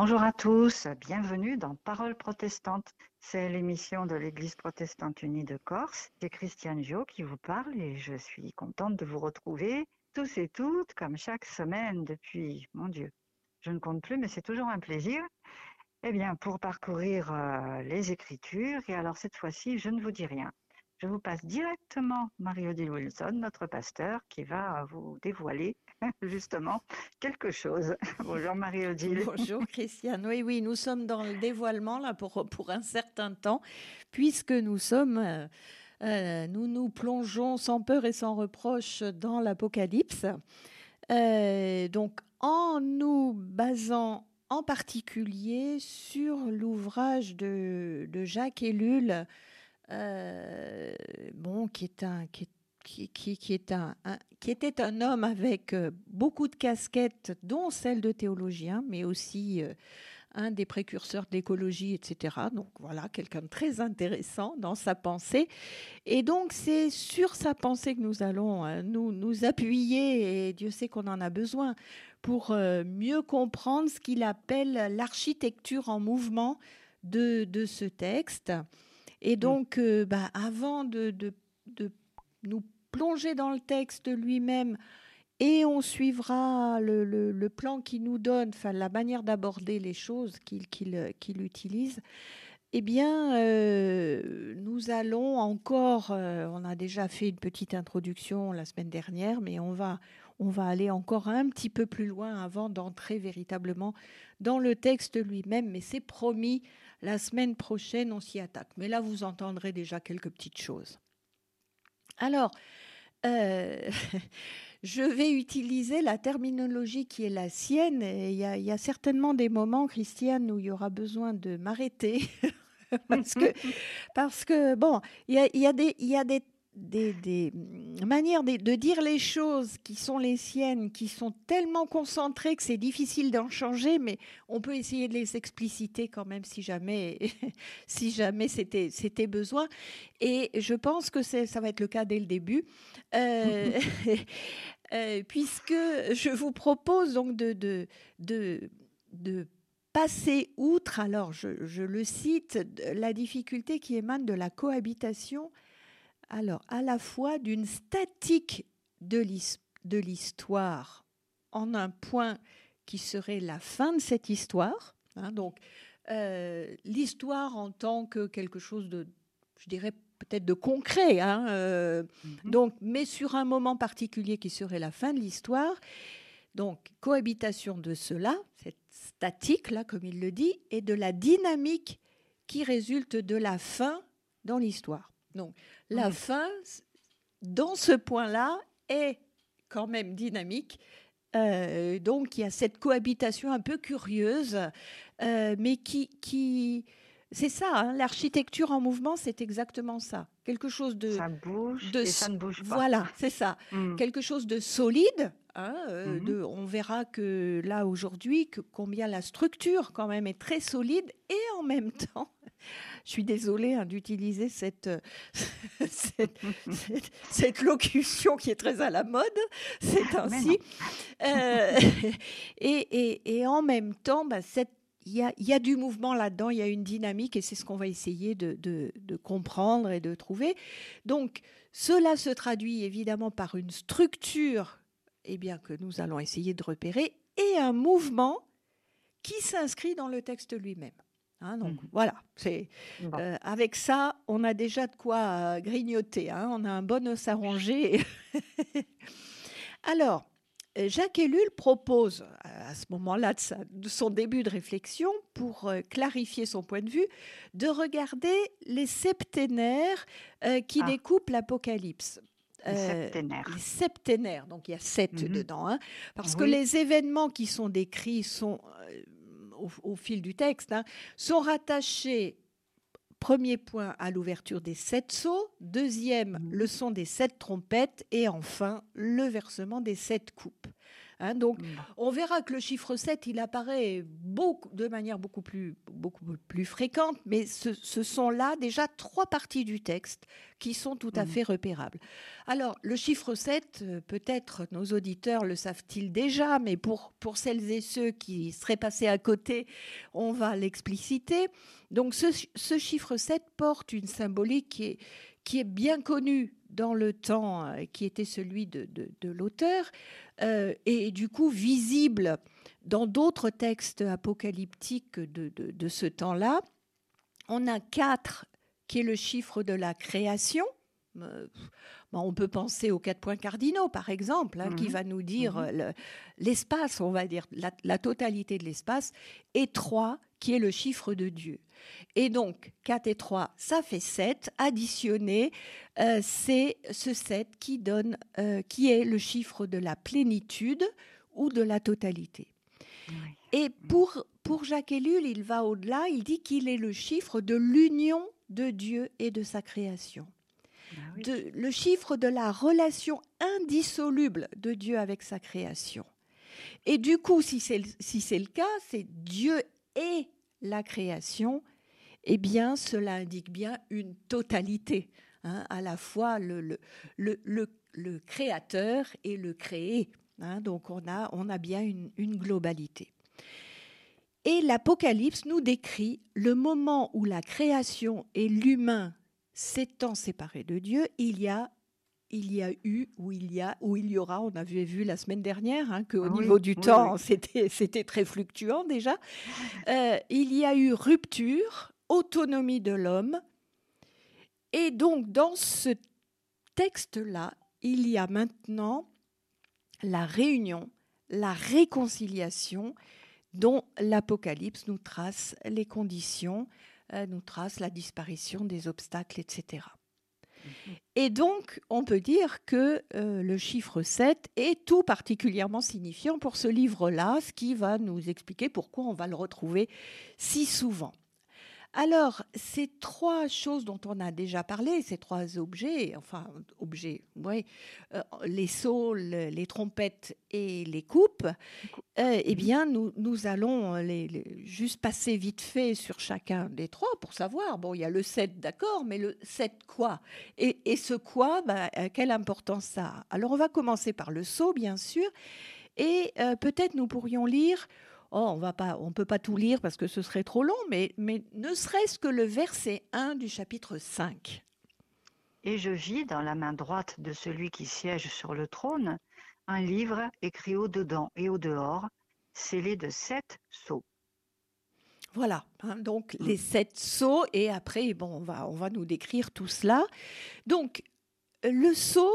à tous, bienvenue dans Parole protestante. C'est l'émission de l'Église protestante unie de Corse. C'est Christiane Jo qui vous parle et je suis contente de vous retrouver tous et toutes comme chaque semaine depuis, mon Dieu, je ne compte plus, mais c'est toujours un plaisir. Eh bien, pour parcourir euh, les Écritures, et alors cette fois-ci, je ne vous dis rien. Je vous passe directement Marie-Odile Wilson, notre pasteur, qui va vous dévoiler justement quelque chose. Bonjour Marie-Odile. Bonjour Christiane. Oui, oui, nous sommes dans le dévoilement là pour, pour un certain temps, puisque nous sommes, euh, euh, nous nous plongeons sans peur et sans reproche dans l'Apocalypse. donc, en nous basant en particulier sur l'ouvrage de, Jacques Ellul, euh, bon, qui est un, qui, qui, est un, qui était un homme avec euh, beaucoup de casquettes, dont celle de théologien, mais aussi euh, un des précurseurs d'écologie, etc. Donc voilà, quelqu'un de très intéressant dans sa pensée. Et donc c'est sur sa pensée que nous allons nous, nous appuyer, et Dieu sait qu'on en a besoin, pour mieux comprendre ce qu'il appelle l'architecture en mouvement de, de, ce texte. Et mm. donc, euh, bah, avant de, de, de, nous plonger dans le texte lui-même, et on suivra le, le, plan qu'il nous donne, enfin la manière d'aborder les choses qu'il qu'il utilise. Eh bien, euh, nous allons encore, on a déjà fait une petite introduction la semaine dernière, mais on va, on va aller encore un petit peu plus loin avant d'entrer véritablement dans le texte lui-même, mais c'est promis, la semaine prochaine, on s'y attaque. Mais là, vous entendrez déjà quelques petites choses. Alors, euh, je vais utiliser la terminologie qui est la sienne. il, y a, certainement des moments, Christiane, où il y aura besoin de m'arrêter. parce, que, parce que, bon, il y a, des, il y a des des, manières de, dire les choses qui sont les siennes, qui sont tellement concentrées que c'est difficile d'en changer, mais on peut essayer de les expliciter quand même si jamais, si jamais c'était, c'était besoin. Et je pense que ça va être le cas dès le début, euh, euh, puisque je vous propose donc de, de, de, de passer outre, alors je, je le cite, la difficulté qui émane de la cohabitation alors à la fois d'une statique de l'histoire en un point qui serait la fin de cette histoire, hein, donc euh, l'histoire en tant que quelque chose de, je dirais peut-être de concret, hein, euh, mhm. donc, mais sur un moment particulier qui serait la fin de l'histoire. Donc, cohabitation de cela, cette statique, là, comme il le dit, et de la dynamique qui résulte de la fin dans l'histoire. Donc, la fin, dans ce point-là, est quand même dynamique. Euh, donc, il y a cette cohabitation un peu curieuse, euh, mais qui, qui c'est ça, hein, l'architecture en mouvement, c'est exactement ça. Quelque chose de. Ça bouge et ça ne bouge pas. Voilà, c'est ça. Mm. Quelque chose de solide. Hein, euh, de, on verra que là, aujourd'hui, que combien la structure, quand même, est très solide et en même temps je suis désolée hein, d'utiliser cette, cette, locution qui est très à la mode, c'est ainsi. Euh, et, en même temps, bah, il y, a, du mouvement là-dedans, il y a une dynamique et c'est ce qu'on va essayer de, de, comprendre et de trouver. Donc, cela se traduit évidemment par une structure eh bien, que nous allons essayer de repérer et un mouvement qui s'inscrit dans le texte lui-même. Hein, donc mmh. voilà, c'est euh, avec ça, on a déjà de quoi euh, grignoter. Hein, on a un bon os à ronger. Alors, euh, Jacques Ellul propose à ce moment-là de, son début de réflexion, pour clarifier son point de vue, de regarder les septénaires qui ah. découpent l'Apocalypse. Les septénaires. les septénaires. donc il y a sept mmh dedans, hein, parce que les événements qui sont décrits sont au, fil du texte, hein, sont rattachés Premier point à l'ouverture des sept sceaux, deuxième mmh. le son des sept trompettes et enfin le versement des sept coupes. Hein, donc, on verra que le chiffre 7, il apparaît beaucoup, de manière beaucoup plus, beaucoup plus fréquente, mais ce, sont là déjà trois parties du texte qui sont tout à mmh. fait repérables. Alors, le chiffre 7, euh, peut-être nos auditeurs le savent-ils déjà, mais pour, pour celles et ceux qui seraient passés à côté, on va l'expliciter. Donc, ce, ce chiffre 7 porte une symbolique qui est, qui est bien connue dans le temps euh, qui était celui de, l'auteur, euh, et du coup visible dans d'autres textes apocalyptiques de, ce temps-là. On a quatre qui est le chiffre de la création. Euh, on peut penser aux quatre points cardinaux, par exemple, hein, qui mhm. va nous dire mhm. l'espace, on va dire la, la totalité de l'espace, et trois, qui est le chiffre de Dieu. Et donc, 4 et 3, ça fait 7. Additionné, euh, c'est ce 7 qui, donne, euh, qui est le chiffre de la plénitude ou de la totalité. Et pour, pour Jacques Ellul, il va au-delà, il dit qu'il est le chiffre de l'union de Dieu et de sa création. Ah de, le chiffre de la relation indissoluble de Dieu avec sa création. Et du coup, si c'est si le cas, c'est Dieu et la création, eh bien, cela indique bien une totalité, hein, à la fois le, créateur et le créé. Hein. donc, on a, bien une globalité. Et l'Apocalypse nous décrit le moment où la création et l'humain s'étant séparés de Dieu, il y a il y a eu ou il y a ou il y aura, on avait vu la semaine dernière hein, qu'au ah niveau du temps, c'était c'était très fluctuant déjà. Euh, il y a eu rupture, autonomie de l'homme, et donc dans ce texte-là, il y a maintenant la réunion, la réconciliation dont l'Apocalypse nous trace les conditions, euh, nous trace la disparition des obstacles, etc. Et donc, on peut dire que euh, le chiffre 7 est tout particulièrement signifiant pour ce livre-là, ce qui va nous expliquer pourquoi on va le retrouver si souvent. Alors, ces trois choses dont on a déjà parlé, ces trois objets, enfin, objets, oui, euh, les sauts, les trompettes et les coupes, euh, eh bien, nous, nous allons les, juste passer vite fait sur chacun des trois pour savoir. Bon, il y a le 7, d'accord, mais le 7 quoi? Et, et, ce quoi, bah, euh, quelle importance ça a? Alors, on va commencer par le saut, bien sûr, et peut-être nous pourrions lire Oh, on va pas, on peut pas tout lire parce que ce serait trop long, mais, mais ne serait-ce que le verset 1 du chapitre 5. Et je vis dans la main droite de celui qui siège sur le trône un livre écrit au-dedans et au-dehors, scellé de sept sceaux. Voilà, hein, donc les sept sceaux, et après, bon, on va, on va nous décrire tout cela. Donc, le sceau,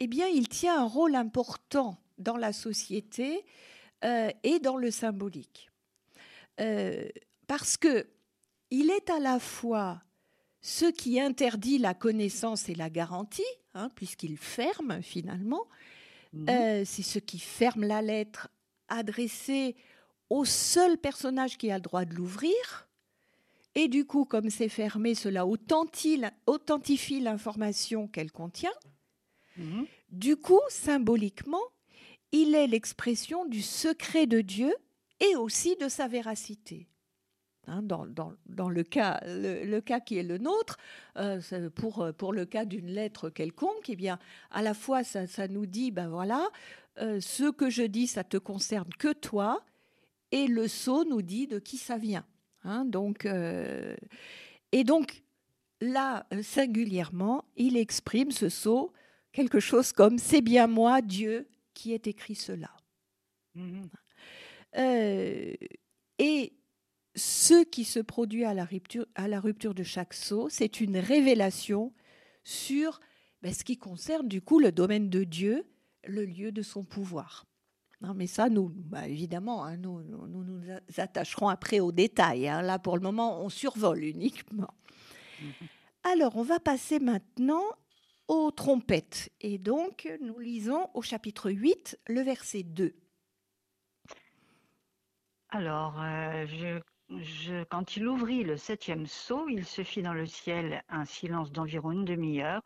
eh bien, il tient un rôle important dans la société euh, et dans le symbolique. Euh, parce que il est à la fois ce qui interdit la connaissance et la garantie, hein, puisqu'il ferme finalement, mhm. euh, c'est ce qui ferme la lettre adressée au seul personnage qui a le droit de l'ouvrir. Et du coup, comme c'est fermé, cela authentifie l'information qu'elle contient. Mhm. Du coup, symboliquement, il est l'expression du secret de Dieu et aussi de sa véracité. Hein, dans, le, cas, le, cas qui est le nôtre, euh, pour, le cas d'une lettre quelconque, eh bien, à la fois, ça, nous dit, ben voilà, euh, ce que je dis, ça te concerne que toi, et le sceau nous dit de qui ça vient. Hein, donc, euh, et donc, là, singulièrement, il exprime ce sceau quelque chose comme c'est bien moi, Dieu, qui est écrit cela. Mhm. Euh, et ce qui se produit à la rupture, à la rupture de chaque saut, c'est une révélation sur ben, ce qui concerne du coup le domaine de Dieu, le lieu de son pouvoir. Non, mais ça, nous, bah, évidemment, hein, nous, nous, nous attacherons après aux détails. Hein. Là, pour le moment, on survole uniquement. Mhm. Alors, on va passer maintenant aux trompettes. Et donc, nous lisons au chapitre 8, le verset 2. Alors, euh, je, quand il ouvrit le septième sceau, il se fit dans le ciel un silence d'environ une demi-heure,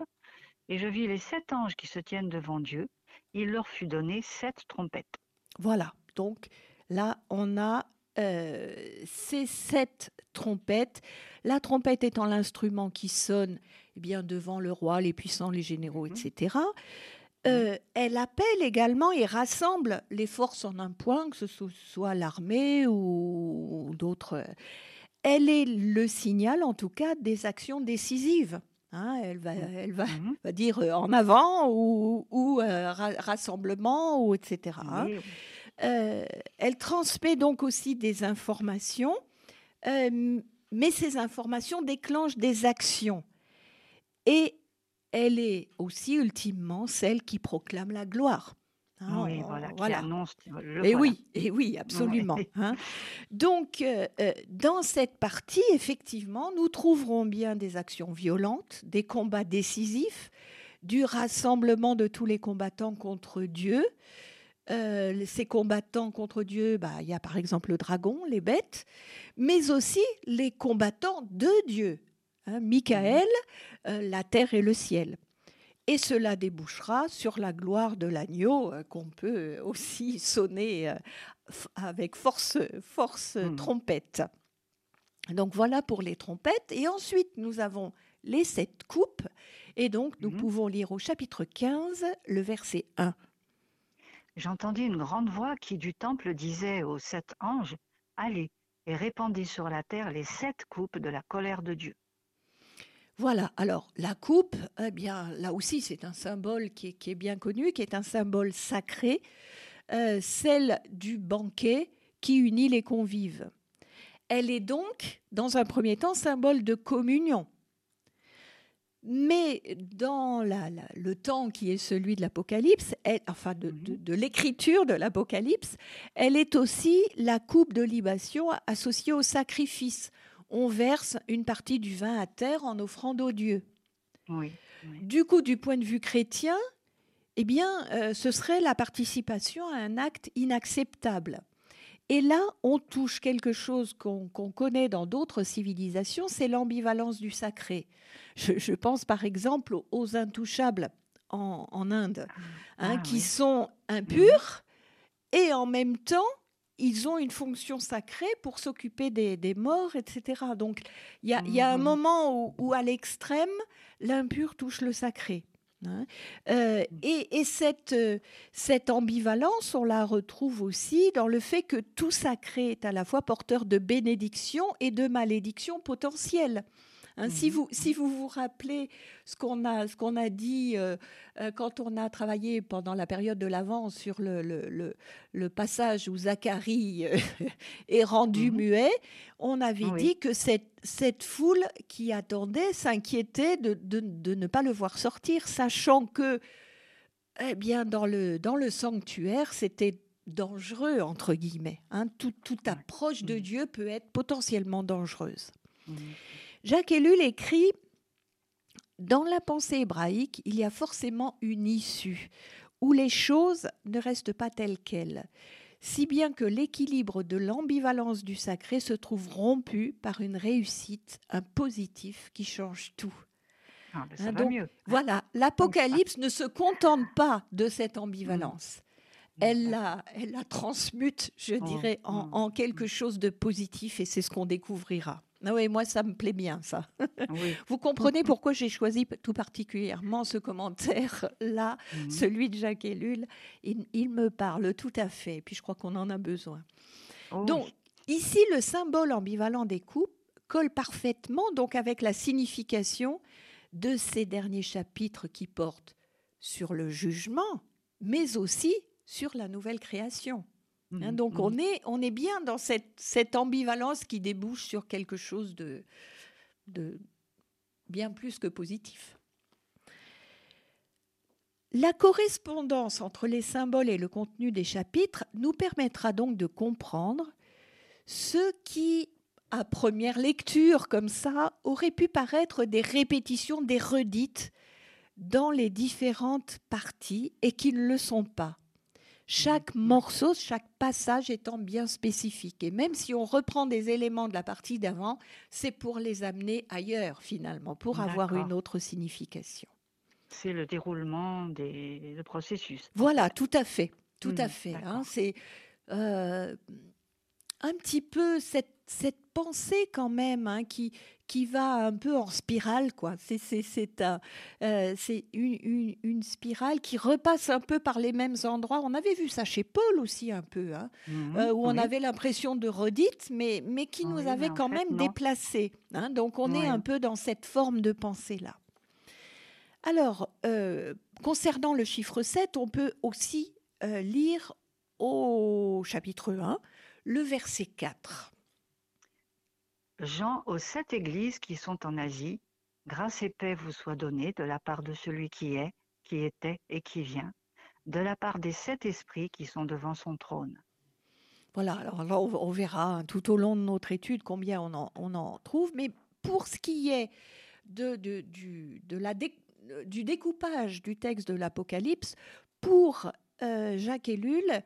et je vis les sept anges qui se tiennent devant Dieu. Il leur fut donné sept trompettes. Voilà, donc là, on a euh, ces sept trompettes. La trompette étant l'instrument qui sonne eh bien, devant le roi, les puissants, les généraux, Mhm. etc. Euh, elle appelle également et rassemble les forces en un point, que ce so- soit l'armée ou, d'autres. Elle est le signal, en tout cas, des actions décisives. Hein, elle va, elle va, Mhm. va dire euh, en avant ou, ou, euh, ra- rassemblement ou etc. Euh, elle transmet donc aussi des informations, mais ces informations déclenchent des actions. Et elle est aussi ultimement celle qui proclame la gloire. Hein, Oui, voilà, qui annonce le Et voilà. oui, et oui, absolument. hein. Donc, euh, euh, dans cette partie, effectivement, nous trouverons bien des actions violentes, des combats décisifs, du rassemblement de tous les combattants contre Dieu. Euh, ces combattants contre Dieu, bah, il y a par exemple le dragon, les bêtes, mais aussi les combattants de Dieu, hein, Michael, euh, la terre et le ciel. Et cela débouchera sur la gloire de l'agneau euh, qu'on peut aussi sonner euh, avec force, force Mhm. trompette. Donc voilà pour les trompettes. Et ensuite, nous avons les sept coupes. Et donc, nous Mhm. pouvons lire au chapitre 15, le verset 1. J'entendis une grande voix qui du temple disait aux sept anges, Allez et répandez sur la terre les sept coupes de la colère de Dieu. Voilà, alors la coupe, eh bien là aussi c'est un symbole qui est, qui est bien connu, qui est un symbole sacré, euh, celle du banquet qui unit les convives. Elle est donc, dans un premier temps, symbole de communion. Mais dans la- la- le temps qui est celui de l'Apocalypse, enfin de, de- de l'écriture de l'Apocalypse, elle est aussi la coupe de libation associée au sacrifice. On verse une partie du vin à terre en offrande aux dieux. Oui, oui. Du coup, du point de vue chrétien, eh bien, euh, ce serait la participation à un acte inacceptable. Et là, on touche quelque chose qu'on connaît dans d'autres civilisations, c'est l'ambivalence du sacré. Je, je pense par exemple aux, intouchables en, en Inde, hein, Ah, qui oui. sont impurs et en même temps, ils ont une fonction sacrée pour s'occuper des, des morts, etc. Donc, il y a, il y a un Mhm. moment où, où, à l'extrême, l'impur touche le sacré. hein. Euh, et et cette, euh, cette ambivalence, on la retrouve aussi dans le fait que tout sacré est à la fois porteur de bénédiction et de malédiction potentielle. Hein, si, Mhm. vous, si vous vous rappelez ce qu'on a, ce qu'on a dit euh, euh, quand on a travaillé pendant la période de l'Avent sur le, le, le, le passage où Zacharie euh, est rendu Mhm. muet, on avait Oui. dit que cette, cette foule qui attendait s'inquiétait de, de, de ne pas le voir sortir, sachant que eh bien, dans, le, dans le sanctuaire, c'était dangereux, entre guillemets. hein. Tout- toute approche de Mhm. Dieu peut être potentiellement dangereuse. Jacques Ellul écrit Dans la pensée hébraïque, il y a forcément une issue où les choses ne restent pas telles quelles, si bien que l'équilibre de l'ambivalence du sacré se trouve rompu par une réussite, un positif qui change tout. Ah, ben, ça Hein, va donc, mieux. Voilà, l'Apocalypse ne se contente pas de cette ambivalence. Elle la, elle la transmute, je Oh, dirais, en, mm, en quelque chose de positif et c'est ce qu'on découvrira. Ah oui, moi, ça me plaît bien, ça. Oui. Vous comprenez pourquoi j'ai choisi tout particulièrement ce commentaire-là, Mhm. celui de Jacques Ellul. Il, il me parle tout à fait, et puis je crois qu'on en a besoin. Oh, Donc, ici, le symbole ambivalent des coupes colle parfaitement donc avec la signification de ces derniers chapitres qui portent sur le jugement, mais aussi sur la nouvelle création. Hein, Mhm, donc mhm. on est, on est bien dans cette, cette ambivalence qui débouche sur quelque chose de, de bien plus que positif. La correspondance entre les symboles et le contenu des chapitres nous permettra donc de comprendre ce qui, à première lecture comme ça, aurait pu paraître des répétitions, des redites dans les différentes parties et qui ne le sont pas chaque morceau, chaque passage étant bien spécifique. Et même si on reprend des éléments de la partie d'avant, c'est pour les amener ailleurs finalement, pour avoir une autre signification. C'est le déroulement des le processus. Voilà, tout à fait. tout à Mmh, fait. hein. C'est euh, un petit peu cette, cette pensée quand même hein, qui, qui va un peu en spirale. quoi. C'est c'est- c'est un- euh, c'est une, une- une spirale qui repasse un peu par les mêmes endroits. On avait vu ça chez Paul aussi un peu, hein, Mhm, euh, où on avait l'impression de redite, mais, mais qui nous Oui, avait quand fait, même déplacés. hein. Donc on est un peu dans cette forme de pensée-là. Alors, euh, concernant le chiffre 7, on peut aussi lire au chapitre 1 le verset 4. Jean aux sept églises qui sont en Asie, grâce et paix vous soient données de la part de celui qui est, qui était et qui vient, de la part des sept esprits qui sont devant son trône. Voilà, alors là, on, verra hein, tout au long de notre étude combien on en, trouve, mais pour ce qui est de, du découpage du texte de l'Apocalypse, pour euh, Jacques Ellul,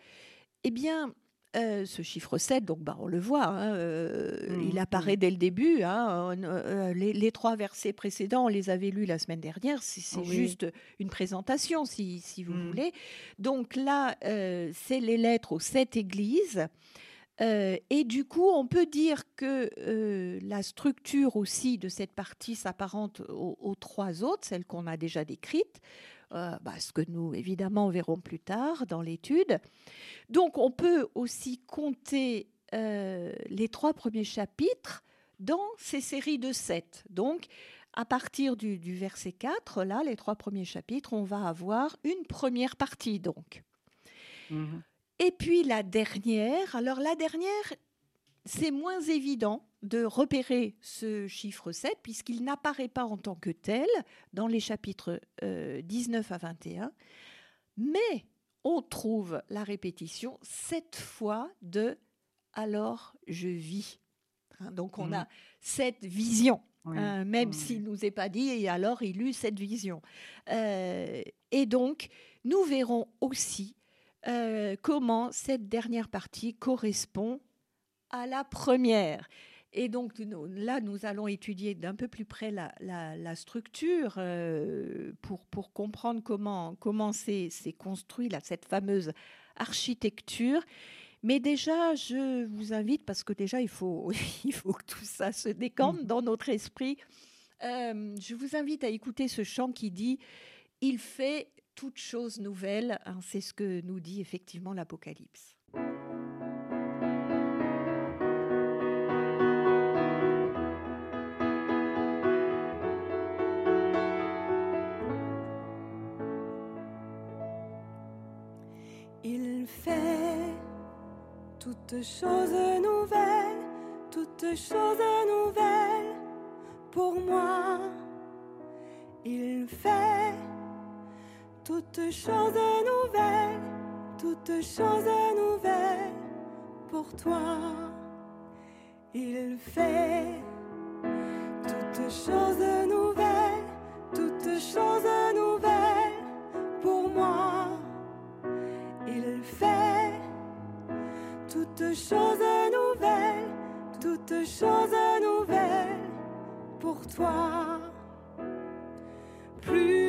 eh bien, euh, ce chiffre 7, donc bah, on le voit, hein, euh, il apparaît dès le début. hein, on, euh, les, les trois versets précédents, on les avait lus la semaine dernière. C'est Oui. juste une présentation, si, si vous Mhm. voulez. Donc là, c'est les lettres aux sept églises. Et du coup, on peut dire que la structure aussi de cette partie s'apparente aux, aux trois autres, celles qu'on a déjà décrites, euh, bah, ce que nous, évidemment, verrons plus tard dans l'étude. Donc, on peut aussi compter euh, les trois premiers chapitres dans ces séries de sept. Donc, à partir du, du verset 4, là, les trois premiers chapitres, on va avoir une première partie, donc. Mhm. Et puis la dernière, alors la dernière, c'est moins évident de repérer ce chiffre 7 puisqu'il n'apparaît pas en tant que tel dans les chapitres euh, 19 à 21, mais on trouve la répétition sept fois de alors je vis. Hein, donc on Mhm. a cette vision. Oui, Euh, même oui. s'il nous est pas dit, et alors il eut cette vision. Euh, et donc, nous verrons aussi euh, comment cette dernière partie correspond à la première. Et donc là, nous allons étudier d'un peu plus près la, la- la structure euh, pour, pour comprendre comment, comment c'est c'est construit, là, cette fameuse architecture. Mais déjà, je vous invite, parce que déjà, il faut, il faut que tout ça se décante Mhm. dans notre esprit. Euh, je vous invite à écouter ce chant qui dit Il fait toutes choses nouvelles. Hein, C'est ce que nous dit effectivement l'Apocalypse. Toutes choses nouvelles, toutes choses nouvelles pour moi. Il fait toutes choses nouvelles, toutes choses nouvelles pour toi. Il fait toutes choses toutes choses nouvelles, toutes choses nouvelles pour toi. Plus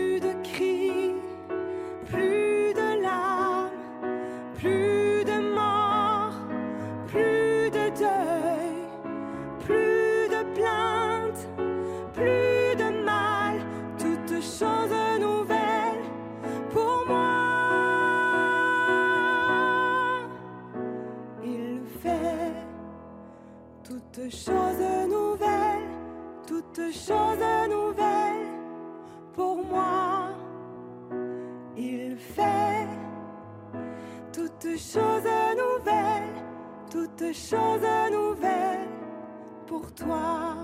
toutes choses nouvelles, toutes choses nouvelles pour moi. Il fait toutes choses nouvelles, toutes choses nouvelles pour toi.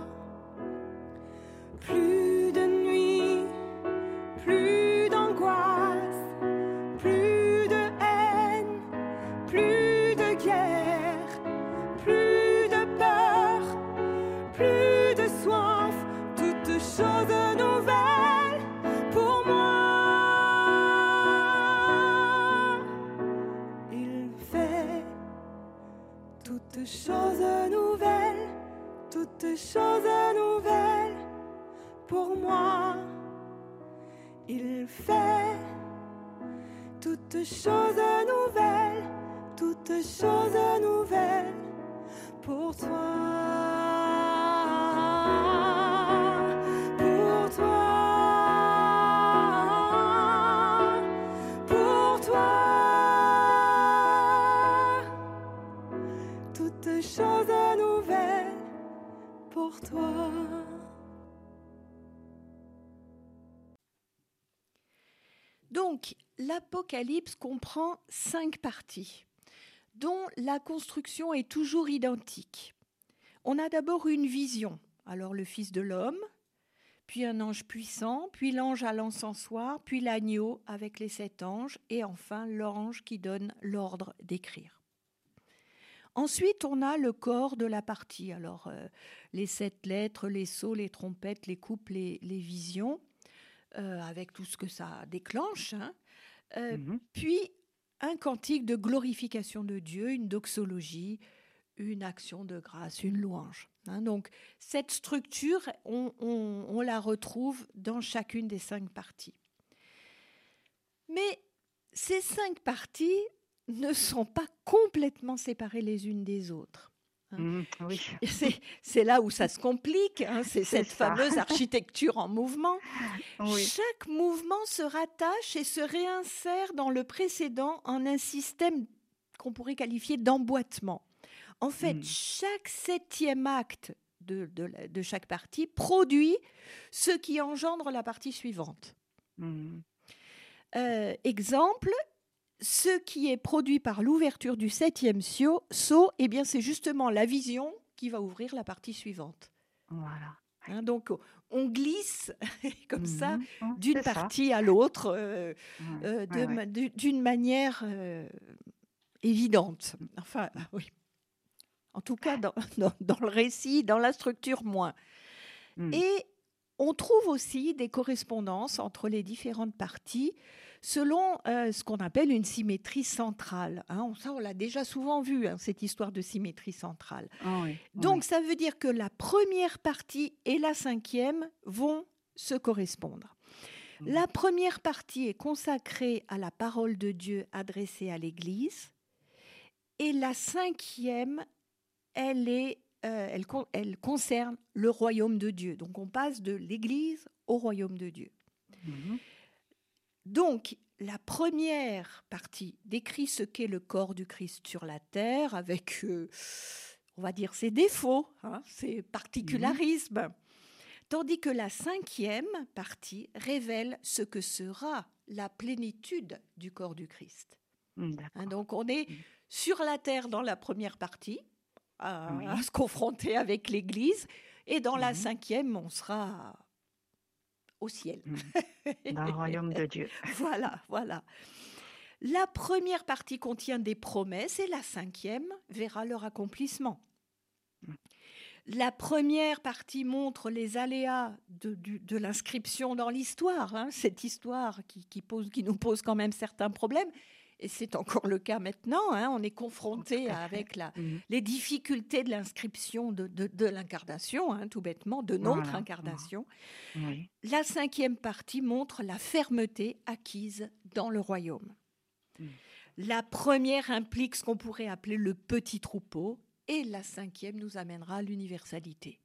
Toutes choses nouvelles, toutes choses nouvelles pour moi. Il fait toutes choses nouvelles, toutes choses nouvelles pour toi. Donc, l'Apocalypse comprend cinq parties, dont la construction est toujours identique. On a d'abord une vision, alors le Fils de l'homme, puis un ange puissant, puis l'ange à l'encensoir, puis l'agneau avec les sept anges, et enfin l'ange qui donne l'ordre d'écrire. Ensuite, on a le corps de la partie, alors euh, les sept lettres, les sceaux, les trompettes, les coupes, les, les visions, euh, avec tout ce que ça déclenche. hein. Euh, Mhm. puis un cantique de glorification de Dieu, une doxologie, une action de grâce, une louange. hein. donc cette structure, on, on- on la retrouve dans chacune des cinq parties. Mais ces cinq parties ne sont pas complètement séparées les unes des autres. Oui. Et C'est là où ça se complique, hein, c'est cette ça. fameuse architecture en mouvement. Oui. Chaque mouvement se rattache et se réinsère dans le précédent en un système qu'on pourrait qualifier d'emboîtement. En fait, Mm. chaque septième acte de, de la- de chaque partie produit ce qui engendre la partie suivante. Mhm. Euh, exemple, ce qui est produit par l'ouverture du septième sceau, eh bien, c'est justement la vision qui va ouvrir la partie suivante. Voilà. Hein, donc, on glisse comme ça Mhm. Mhm, d'une ça. partie à l'autre euh, Ouais, euh, ouais, de ouais. ma- du- d'une manière euh, évidente. Enfin, oui. En tout cas, dans, dans- dans le récit, dans la structure, moins. Mhm. Et on trouve aussi des correspondances entre les différentes parties selon euh, ce qu'on appelle une symétrie centrale. hein. On- ça, on l'a déjà souvent vu, hein, cette histoire de symétrie centrale. Ah oui, Donc, ça veut dire que la première partie et la cinquième vont se correspondre. Mhm. La première partie est consacrée à la parole de Dieu adressée à l'Église et la cinquième, elle, est, euh, elle, con- elle concerne le royaume de Dieu. Donc on passe de l'Église au royaume de Dieu. Mhm. Donc, la première partie décrit ce qu'est le corps du Christ sur la terre, avec, euh, on va dire, ses défauts, hein, ses particularismes. Tandis que la cinquième partie révèle ce que sera la plénitude du corps du Christ. Mhm, Hein, donc, on est sur la terre dans la première partie, à, Oui. à se confronter avec l'Église, et dans la Mhm. cinquième, on sera au ciel. Dans le royaume de Dieu. Voilà, voilà. La première partie contient des promesses et la cinquième verra leur accomplissement. La première partie montre les aléas de, l'inscription dans l'histoire, hein, cette histoire qui, qui pose, qui nous pose quand même certains problèmes. Et c'est encore le cas maintenant. hein, on est confronté avec la, Mhm. les difficultés de l'inscription de, de- de l'incarnation, hein, tout bêtement, de notre Voilà. incarnation. Oui. La cinquième partie montre la fermeté acquise dans le royaume. Mm. La première implique ce qu'on pourrait appeler le petit troupeau et la cinquième nous amènera à l'universalité.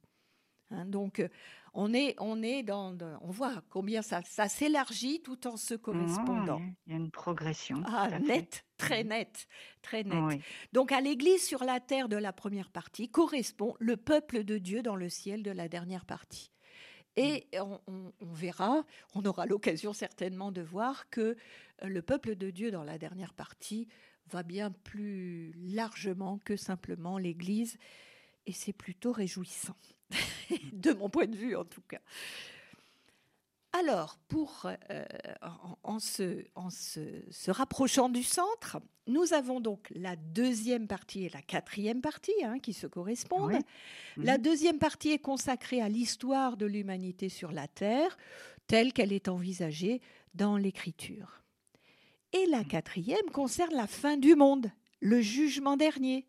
Hein, donc, euh, on est, on est dans, on voit combien ça, ça s'élargit tout en se correspondant. Il y a une progression. Ah, tout à fait. net, très net, très net. Oui. Donc à l'Église sur la terre de la première partie correspond le peuple de Dieu dans le ciel de la dernière partie. Et on, on- on verra, on aura l'occasion certainement de voir que euh, le peuple de Dieu dans la dernière partie va bien plus largement que simplement l'Église. Et c'est plutôt réjouissant, de mon point de vue en tout cas. Alors, pour, euh, en, en se, en se- se rapprochant du centre, nous avons donc la deuxième partie et la quatrième partie hein, qui se correspondent. Oui. La Mhm. deuxième partie est consacrée à l'histoire de l'humanité sur la Terre, telle qu'elle est envisagée dans l'Écriture. Et la quatrième concerne la fin du monde, le jugement dernier,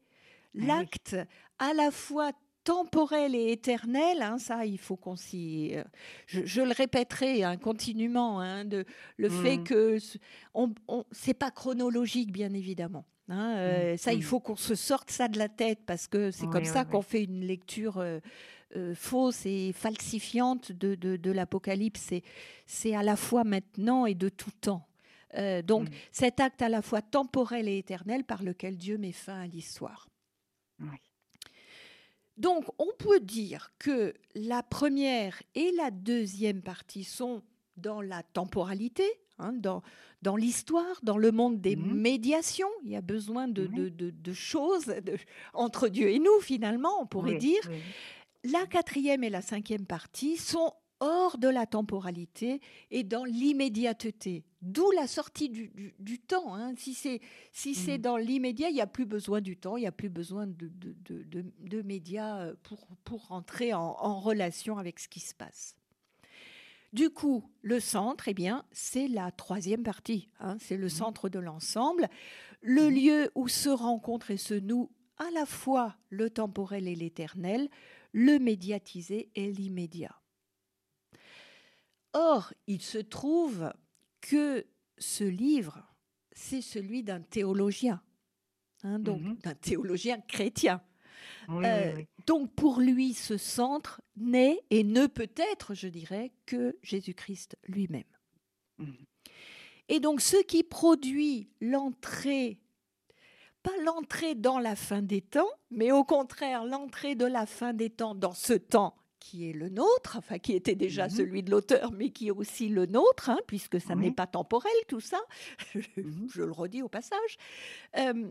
oui. l'acte à la fois temporel et éternel, hein, ça, il faut qu'on s'y. euh, je, je le répéterai hein, continuellement, hein, de, le fait Mhm. que ce- on, on- c'est pas chronologique, bien évidemment. hein, euh, Ça, il Mhm. faut qu'on se sorte ça de la tête parce que c'est comme Oui, ça oui, qu'on fait une lecture euh, fausse et falsifiante de, de, de l'Apocalypse. C'est- à la fois maintenant et de tout temps. Donc, cet acte à la fois temporel et éternel par lequel Dieu met fin à l'histoire. Oui. Donc, on peut dire que la première et la deuxième partie sont dans la temporalité, hein, dans, dans l'histoire, dans le monde des Mhm. médiations. Il y a besoin de, Oui. de- de- de choses entre Dieu et nous, finalement, on pourrait Oui, dire. oui. La quatrième et la cinquième partie sont hors de la temporalité et dans l'immédiateté. D'où la sortie du, du- du temps. hein. Si c'est si c'est Mhm. dans l'immédiat, il n'y a plus besoin du temps, il n'y a plus besoin de, de- de- de- de médias euh, pour, pour rentrer en, en relation avec ce qui se passe. Du coup, le centre, eh bien, c'est la troisième partie. hein. C'est le centre de l'ensemble, le Mhm. lieu où se rencontre et se noue à la fois le temporel et l'éternel, le médiatisé et l'immédiat. Or, il se trouve que ce livre, c'est celui d'un théologien, hein, donc Mhm. d'un théologien chrétien. Oui, Euh, oui. Donc pour lui, ce centre n'est et ne peut être, je dirais, que Jésus-Christ lui-même. Mhm. Et donc ce qui produit l'entrée, pas l'entrée dans la fin des temps, mais au contraire l'entrée de la fin des temps dans ce temps qui est le nôtre, enfin qui était déjà Mhm. celui de l'auteur, mais qui est aussi le nôtre, hein, puisque ça n'est pas temporel tout ça, Mhm. je le redis au passage. Euh,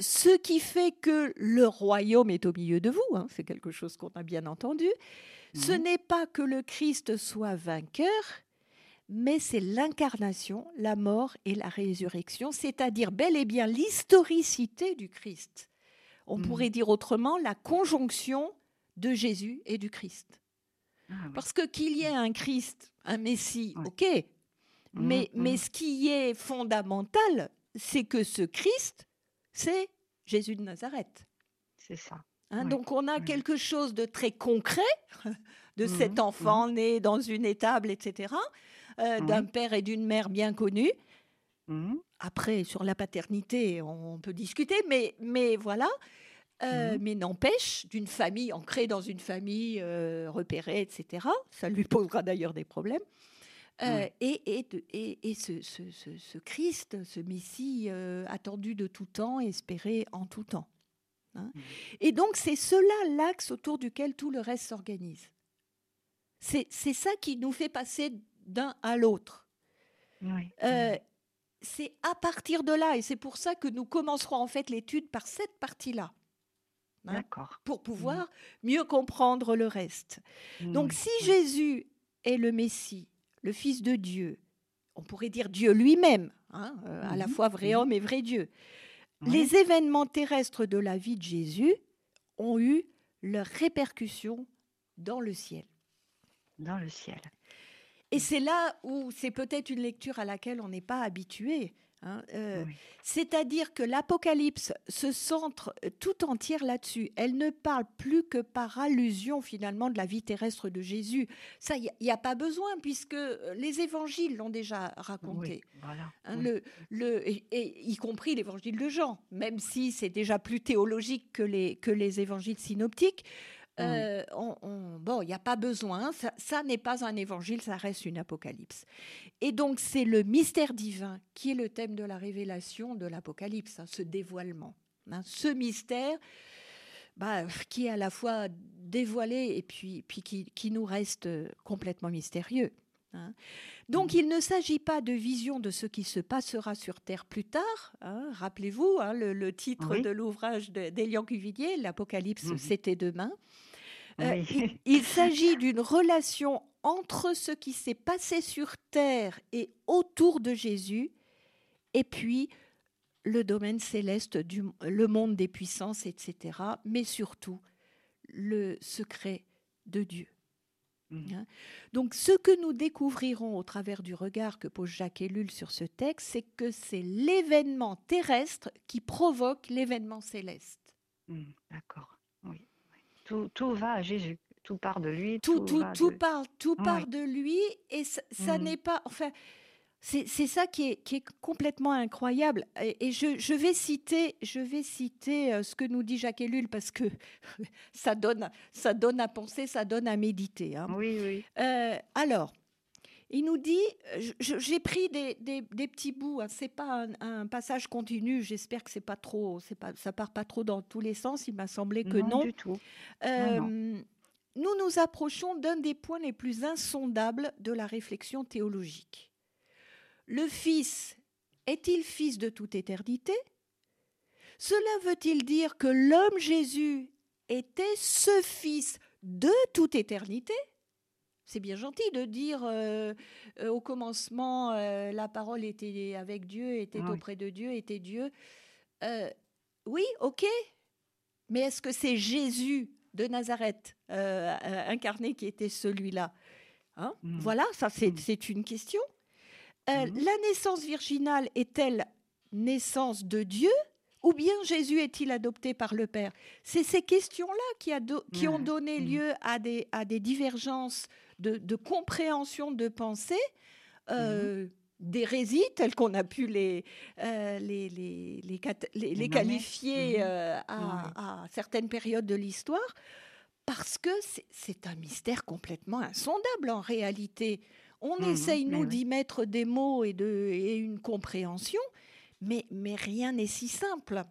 ce qui fait que le royaume est au milieu de vous, hein, c'est quelque chose qu'on a bien entendu, ce Mhm. n'est pas que le Christ soit vainqueur, mais c'est l'incarnation, la mort et la résurrection, c'est-à-dire bel et bien l'historicité du Christ. On pourrait dire autrement la conjonction de Jésus et du Christ. Ah, oui. Parce que qu'il y ait un Christ, un Messie, ok, mais, Mhm, mais ce qui est fondamental, c'est que ce Christ, c'est Jésus de Nazareth. C'est ça. Hein, Oui, Donc on a quelque chose de très concret de Mhm, cet enfant né dans une étable, etc., euh, d'un père et d'une mère bien connus. Après, sur la paternité, on peut discuter, mais, mais voilà. Euh, Mhm. Mais n'empêche, d'une famille ancrée dans une famille euh, repérée, etc. Ça lui posera d'ailleurs des problèmes. Euh. Et, et, de- et, et ce, ce- ce- ce Christ, ce Messie attendu de tout temps, espéré en tout temps. hein. Mhm. Et donc c'est cela l'axe autour duquel tout le reste s'organise. C'est ça qui nous fait passer d'un à l'autre. Oui. c'est à partir de là, et c'est pour ça que nous commencerons en fait l'étude par cette partie-là, hein, pour pouvoir mieux comprendre le reste. Donc Oui, si. Jésus est le Messie, le Fils de Dieu, on pourrait dire Dieu lui-même, hein, euh, à la Mhm, fois vrai homme et vrai Dieu, les événements terrestres de la vie de Jésus ont eu leurs répercussions dans le ciel. Dans le ciel. Et c'est là où c'est peut-être une lecture à laquelle on n'est pas habitué. Hein, euh, Oui. C'est-à-dire que l'Apocalypse se centre euh, tout entière là-dessus. Elle ne parle plus que par allusion finalement de la vie terrestre de Jésus. Ça, il n'y a, pas besoin puisque euh, les évangiles l'ont déjà raconté. Oui, voilà. Hein, oui. le, le, et, et y compris l'évangile de Jean, même si c'est déjà plus théologique que les, que les évangiles synoptiques. Euh, on- on- bon, il n'y a pas besoin, ça, ça n'est pas un évangile, ça reste une apocalypse. Et donc c'est le mystère divin qui est le thème de la révélation de l'apocalypse, hein, ce dévoilement. hein, ce mystère bah, qui est à la fois dévoilé et puis, puis qui, qui nous reste euh, complètement mystérieux. hein. Donc il ne s'agit pas de vision de ce qui se passera sur Terre plus tard. hein. Rappelez-vous hein, le, le titre Oui. de l'ouvrage d'Elian Cuvillier, L'Apocalypse, Mhm. c'était demain. Euh, Oui. il, il s'agit d'une relation entre ce qui s'est passé sur Terre et autour de Jésus, et puis le domaine céleste, du, le monde des puissances, etc., mais surtout le secret de Dieu. Mhm. Donc ce que nous découvrirons au travers du regard que pose Jacques Ellul sur ce texte, c'est que c'est l'événement terrestre qui provoque l'événement céleste. Mhm. D'accord. Tout, tout va à Jésus. Tout part de lui. Tout, tout, tout de- part, tout Oui. part de lui et ça, ça Mhm. n'est pas. Enfin, c'est c'est ça qui est, qui est complètement incroyable. Et, et je, je vais citer, je vais citer euh, ce que nous dit Jacques Ellul parce que ça donne, ça donne à penser, ça donne à méditer. hein. Oui, oui. Euh, alors, il nous dit, je- j'ai pris des, des- des petits bouts. Hein, c'est pas un, un passage continu. J'espère que c'est pas trop, c'est pas, ça part pas trop dans tous les sens. Il m'a semblé que non. du tout. Euh, non. Nous nous approchons d'un des points les plus insondables de la réflexion théologique. Le Fils est-il fils de toute éternité? Cela veut-il dire que l'homme Jésus était ce Fils de toute éternité? C'est bien gentil de dire euh, euh, au commencement, euh, la parole était avec Dieu, était Oui. auprès de Dieu, était Dieu. Oui, ok. Mais est-ce que c'est Jésus de Nazareth incarné qui était celui-là Hein? Mm. Voilà, ça c'est Mm. c'est une question. Mhm. La naissance virginale est-elle naissance de Dieu ou bien Jésus est-il adopté par le Père? C'est ces questions-là qui, qui ont donné lieu à des, à des divergences de, de compréhension de pensée, Mhm. euh, d'hérésie, telles qu'on a pu les, euh, les, les, les, qualifier Mhm. euh, à, à certaines périodes de l'histoire, parce que c'est- un mystère complètement insondable en réalité. On Mhm, essaye, nous, d'y mettre des mots et, de, et une compréhension, mais, mais rien n'est si simple.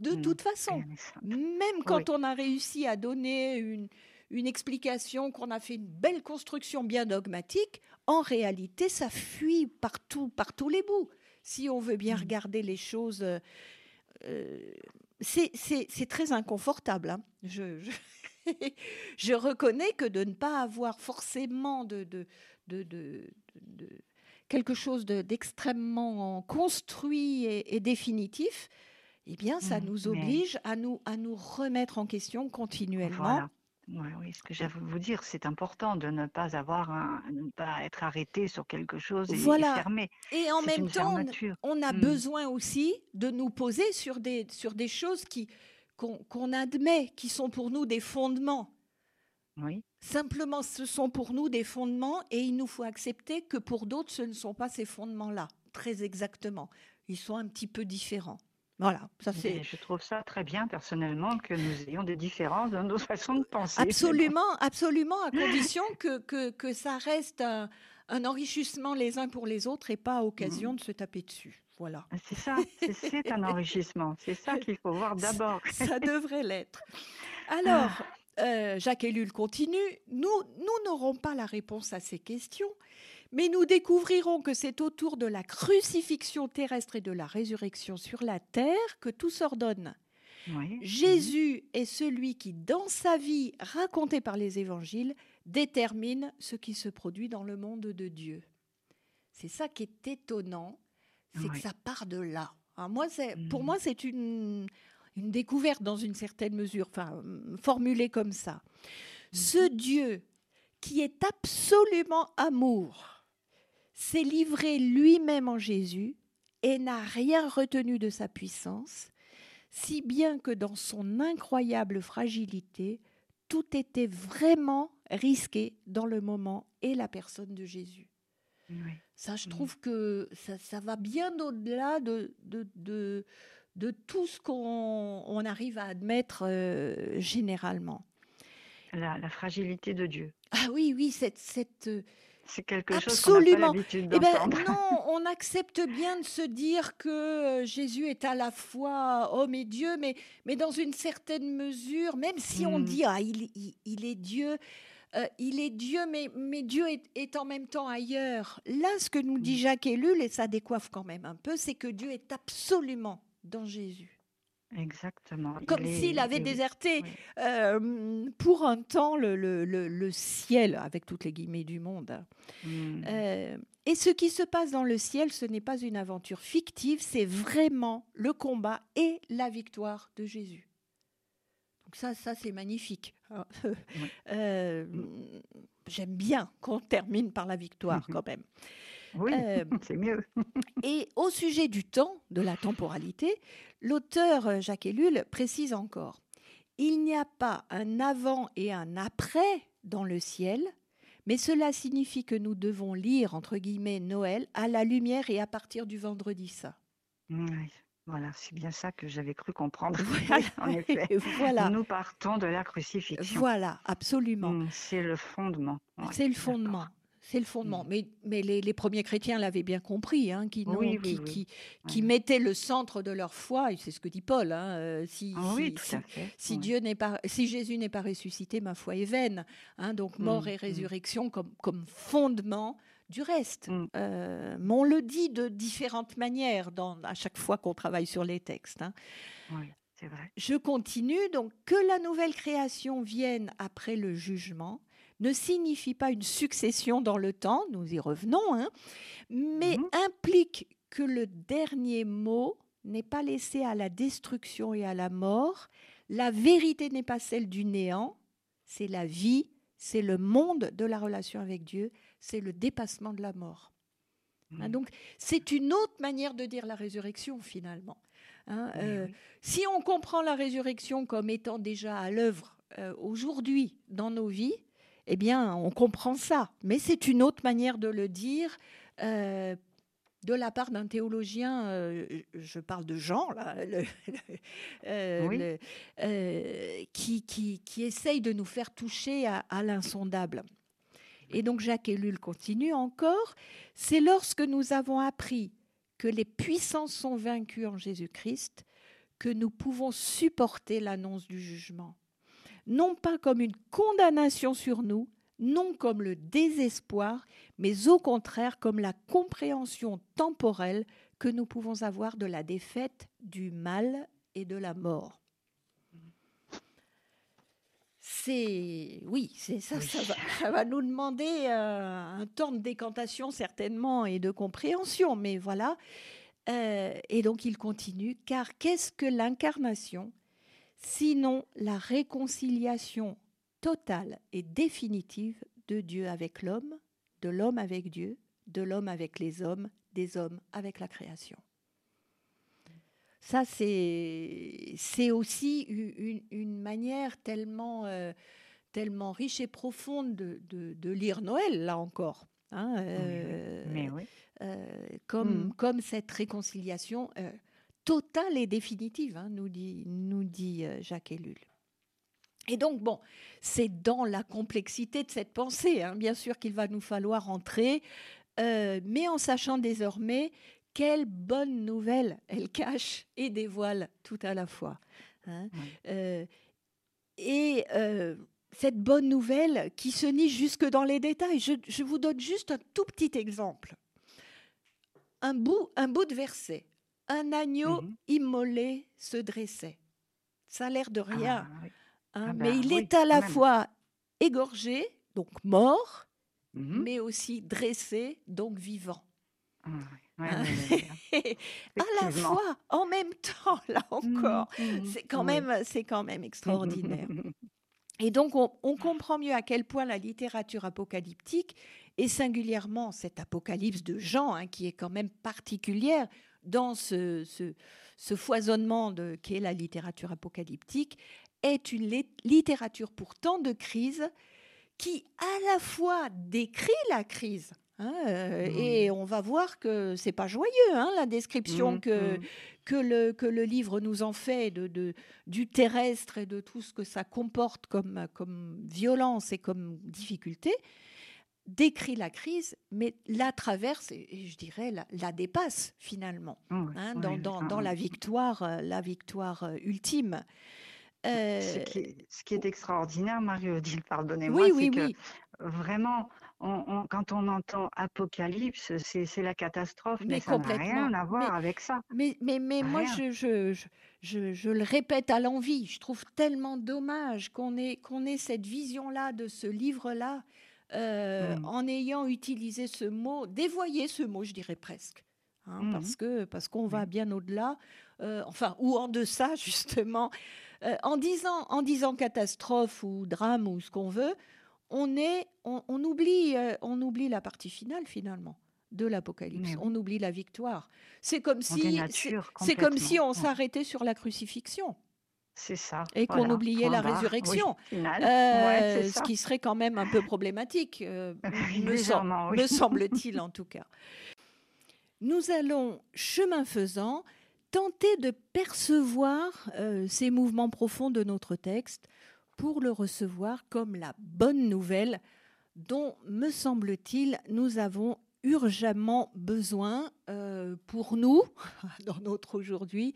De toute façon, même quand on a réussi à donner une, une explication, qu'on a fait une belle construction bien dogmatique, en réalité, ça fuit partout, par tous les bouts. Si on veut bien Mhm. regarder les choses, euh, euh, c'est très inconfortable. hein. Je, je, je reconnais que de ne pas avoir forcément de, de, de, de- de- de- quelque chose de- d'extrêmement construit et, et définitif, eh bien, ça Mhm, nous oblige à nous, à nous remettre en question continuellement. Voilà. Ouais, oui, ce que j'avais à vous dire, c'est important de ne pas avoir un, de ne pas être arrêté sur quelque chose et, et Voilà. fermé. Et en même temps, on- fermeture. on a Mm. besoin aussi de nous poser sur des, sur des choses qui qu'on qu'on admet, qui sont pour nous des fondements. Oui, Simplement, ce sont pour nous des fondements et il nous faut accepter que pour d'autres, ce ne sont pas ces fondements-là, très exactement. Ils sont un petit peu différents. Voilà, ça c'est mais je trouve ça très bien personnellement que nous ayons des différences dans nos façons de penser. absolument, absolument, à condition que, que, que ça reste un, un enrichissement les uns pour les autres et pas occasion de se taper dessus. Voilà. Ah, C'est ça, c'est- c'est un enrichissement. C'est ça qu'il faut voir d'abord. Ça devrait l'être. Alors, euh, Jacques Ellul continue. Nous, nous n'aurons pas la réponse à ces questions, mais nous découvrirons que c'est autour de la crucifixion terrestre et de la résurrection sur la terre que tout s'ordonne. Oui. Jésus est celui qui, dans sa vie racontée par les évangiles, détermine ce qui se produit dans le monde de Dieu. C'est ça qui est étonnant, c'est que ça part de là. Hein, moi, c'est, pour Mhm. moi, c'est une, une découverte dans une certaine mesure, enfin, formulée comme ça. Ce Dieu qui est absolument amour s'est livré lui-même en Jésus et n'a rien retenu de sa puissance, si bien que dans son incroyable fragilité, tout était vraiment risqué dans le moment et la personne de Jésus. Oui. Ça, je trouve que ça, ça va bien au-delà de, de, de, de tout ce qu'on on arrive à admettre euh, généralement. La, la fragilité de Dieu. Ah oui, oui, cette... cette C'est quelque chose qu'on n'a pas Absolument. l'habitude eh ben, d'entendre. non, on accepte bien de se dire que euh, Jésus est à la fois homme et Dieu, mais, mais dans une certaine mesure, même si on Mm. dit ah, il, il- il est Dieu, euh, il est Dieu, mais, mais Dieu est, est en même temps ailleurs. Là, ce que nous dit Mm. Jacques Ellul, et ça décoiffe quand même un peu, c'est que Dieu est absolument dans Jésus. Exactement. Comme s'il avait il- déserté oui. euh, pour un temps le, le- le- le ciel, avec toutes les guillemets du monde. hein. Mm. Euh, et ce qui se passe dans le ciel, ce n'est pas une aventure fictive, c'est vraiment le combat et la victoire de Jésus. Donc ça, ça c'est magnifique. Euh, J'aime bien qu'on termine par la victoire quand même. Oui, Euh, c'est mieux. et au sujet du temps, de la temporalité, l'auteur euh, Jacques Ellul précise encore il n'y a pas un avant et un après dans le ciel, mais cela signifie que nous devons lire, entre guillemets, Noël à la lumière et à partir du vendredi saint. Oui, voilà, c'est bien ça que j'avais cru comprendre. Voilà. en effet. voilà, Nous partons de la crucifixion. voilà, absolument. Mm, C'est le fondement. Ouais, C'est le fondement. C'est le fondement. Mm. Mais, mais les, les premiers chrétiens l'avaient bien compris, hein, qui, n'ont- Oui, oui, qui, oui. qui, qui Ouais. mettaient le centre de leur foi, et c'est ce que dit Paul. hein, euh, si, Ah oui, si- tout si- à fait. si ouais. Dieu n'est pas, si Jésus n'est pas ressuscité, ma foi est vaine. hein, donc mort Mm, et mm. résurrection comme, comme fondement du reste. Mm. Euh, mais on le dit de différentes manières dans, à chaque fois qu'on travaille sur les textes. hein. Oui, c'est vrai. Je continue. Donc, que la nouvelle création vienne après le jugement ne signifie pas une succession dans le temps, nous y revenons, hein, mais Mhm. implique que le dernier mot n'est pas laissé à la destruction et à la mort. La vérité n'est pas celle du néant, c'est la vie, c'est le monde de la relation avec Dieu, c'est le dépassement de la mort. Hein, Mm. donc, c'est une autre manière de dire la résurrection, finalement. Hein, Oui, euh, oui. si on comprend la résurrection comme étant déjà à l'œuvre euh, aujourd'hui dans nos vies, eh bien, on comprend ça. Mais c'est une autre manière de le dire euh, de la part d'un théologien. euh, je parle de Jean, là, le- le- euh, Oui. le- euh, qui, qui, qui essaye de nous faire toucher à, à l'insondable. Et donc Jacques Ellul continue encore. C'est lorsque nous avons appris que les puissances sont vaincues en Jésus-Christ que nous pouvons supporter l'annonce du jugement. Non pas comme une condamnation sur nous, non comme le désespoir, mais au contraire comme la compréhension temporelle que nous pouvons avoir de la défaite du mal et de la mort. C'est oui, c'est ça, Oui. ça va, ça va nous demander euh, un temps de décantation certainement et de compréhension, mais voilà. Euh, et donc il continue, car qu'est-ce que l'incarnation? Sinon la réconciliation totale et définitive de Dieu avec l'homme, de l'homme avec Dieu, de l'homme avec les hommes, des hommes avec la création. Ça, c'est aussi une, une manière tellement, euh, tellement riche et profonde de, de- de lire Noël, là encore. hein, euh, Mais oui. euh, comme, Mm. comme cette réconciliation totale et définitive, hein, nous dit, nous dit euh, Jacques Ellul. Et donc, bon, c'est dans la complexité de cette pensée, hein, bien sûr, qu'il va nous falloir entrer, euh, mais en sachant désormais quelle bonne nouvelle elle cache et dévoile tout à la fois. hein. Oui. Euh, et euh, cette bonne nouvelle qui se niche jusque dans les détails. Je, je vous donne juste un tout petit exemple. Un bout, un bout de verset. Un agneau Mhm. immolé se dressait. Ça a l'air de rien, Ah, oui. hein, Ah mais bah il oui, est à la même. fois égorgé, donc mort, Mhm. mais aussi dressé, donc vivant. Ah, oui. Hein. à la fois, en même temps, là encore. Mhm, C'est quand, même, c'est quand même extraordinaire. Et donc, on, on comprend mieux à quel point la littérature apocalyptique, et singulièrement cette apocalypse de Jean, hein, qui est quand même particulière dans ce, ce, ce foisonnement qu'est la littérature apocalyptique, est une lit- littérature pourtant de crise qui à la fois décrit la crise. hein, euh. Et on va voir que c'est pas joyeux, hein, la description Mhm, que, mhm. que le, que le livre nous en fait de, de- du terrestre et de tout ce que ça comporte comme, comme violence et comme difficulté, décrit la crise, mais la traverse et, je dirais la, la dépasse finalement Oui, hein, dans, oui. dans- Ah, dans la victoire, euh, la victoire euh, ultime. Ce Euh, qui, est, ce qui est extraordinaire, Marie-Odile, pardonnez-moi, oui, c'est oui, que oui. vraiment, on- on- quand on entend apocalypse, c'est c'est la catastrophe, mais, Mais ça n'a rien à voir Mais- avec ça. Mais, mais, mais moi, je, je, je, je- je le répète à l'envie. Je trouve tellement dommage qu'on ait, qu'on ait cette vision-là de ce livre-là, euh, Mm. en ayant utilisé ce mot, dévoyé ce mot, je dirais presque. hein, Mhm. Parce que parce qu'on va bien au-delà, euh, enfin, ou en deçà, justement. Euh, en, disant, en disant catastrophe ou drame ou ce qu'on veut, on, est, on, on oublie, on oublie la partie finale, finalement, de l'Apocalypse. Oui. On oublie la victoire. C'est comme On si, c'est comme si on s'arrêtait sur la crucifixion. C'est ça. Et qu'on oubliait la barre. résurrection. Oui, final. Euh, Ouais, ce qui serait quand même un peu problématique, euh, me, sem- Légèrement, oui. me semble-t-il en tout cas. Nous allons, chemin faisant, tenter de percevoir euh, ces mouvements profonds de notre texte pour le recevoir comme la bonne nouvelle dont, me semble-t-il, nous avons urgemment besoin pour nous, dans notre aujourd'hui,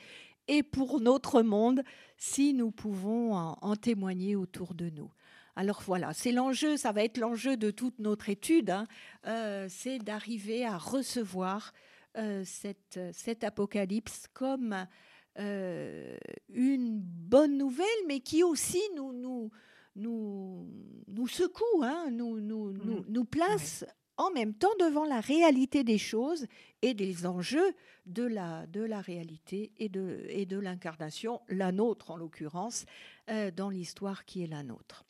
et pour notre monde, si nous pouvons en, en témoigner autour de nous. Alors voilà, c'est l'enjeu, ça va être l'enjeu de toute notre étude, hein, euh, c'est d'arriver à recevoir euh, cette, cet apocalypse comme euh, une bonne nouvelle, mais qui aussi nous, nous, nous, nous secoue, hein, nous, nous, nous, nous place en même temps devant la réalité des choses et des enjeux de la, de la réalité et de, et de l'incarnation, la nôtre en l'occurrence, euh, dans l'histoire qui est la nôtre.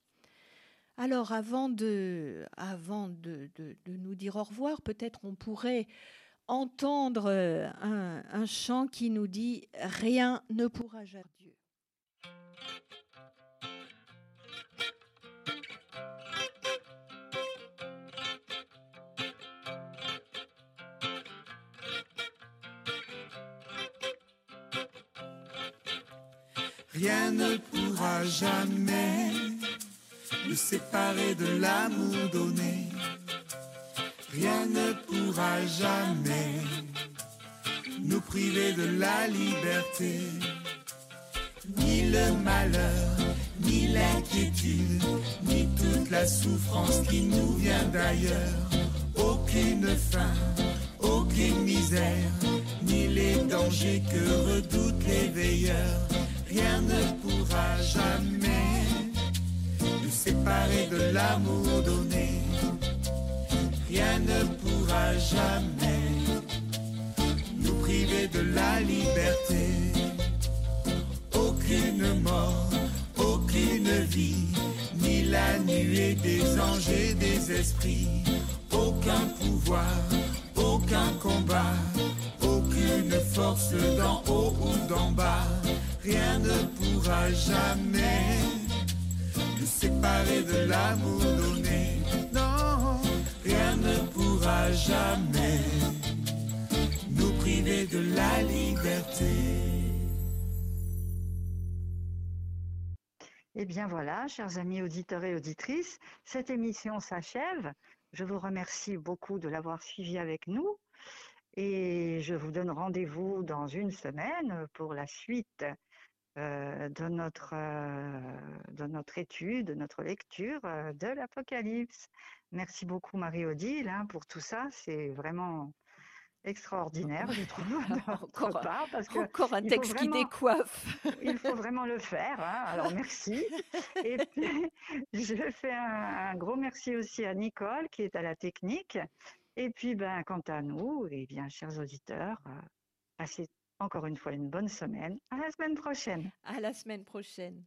Alors avant de, avant de, de- nous dire au revoir, peut-être on pourrait entendre euh, un, un chant qui nous dit ⁇ Rien ne pourra jamais Dieu ⁇ Rien ne pourra jamais nous séparer de l'amour donné. Rien ne pourra jamais nous priver de la liberté. Ni le malheur, ni l'inquiétude, ni toute la souffrance qui nous vient d'ailleurs. Aucune faim, aucune misère, ni les dangers que redoutent les veilleurs. Rien ne pourra jamais nous séparer de l'amour donné. Rien ne pourra jamais nous priver de la liberté. Aucune mort, aucune vie, ni la nuée des anges des esprits. Aucun pouvoir, aucun combat, aucune force d'en haut ou d'en bas. Rien ne pourra jamais nous séparer de l'amour donné. Non, rien ne pourra jamais nous priver de la liberté. Eh bien voilà, chers amis auditeurs et auditrices, cette émission s'achève. Je vous remercie beaucoup de l'avoir suivi avec nous et je vous donne rendez-vous dans une semaine pour la suite euh, de, notre, euh, de notre étude, de notre lecture euh, de l'Apocalypse. Merci beaucoup Marie-Odile hein, pour tout ça. C'est vraiment extraordinaire, je trouve, Encore- part, parce que Encore un texte qui décoiffe. il faut vraiment le faire. hein. Alors merci. Et puis, je fais un, un gros merci aussi à Nicole qui est à la technique. Et puis, ben, quant à nous, eh bien, chers auditeurs, passez encore une fois une bonne semaine. À la semaine prochaine. À la semaine prochaine.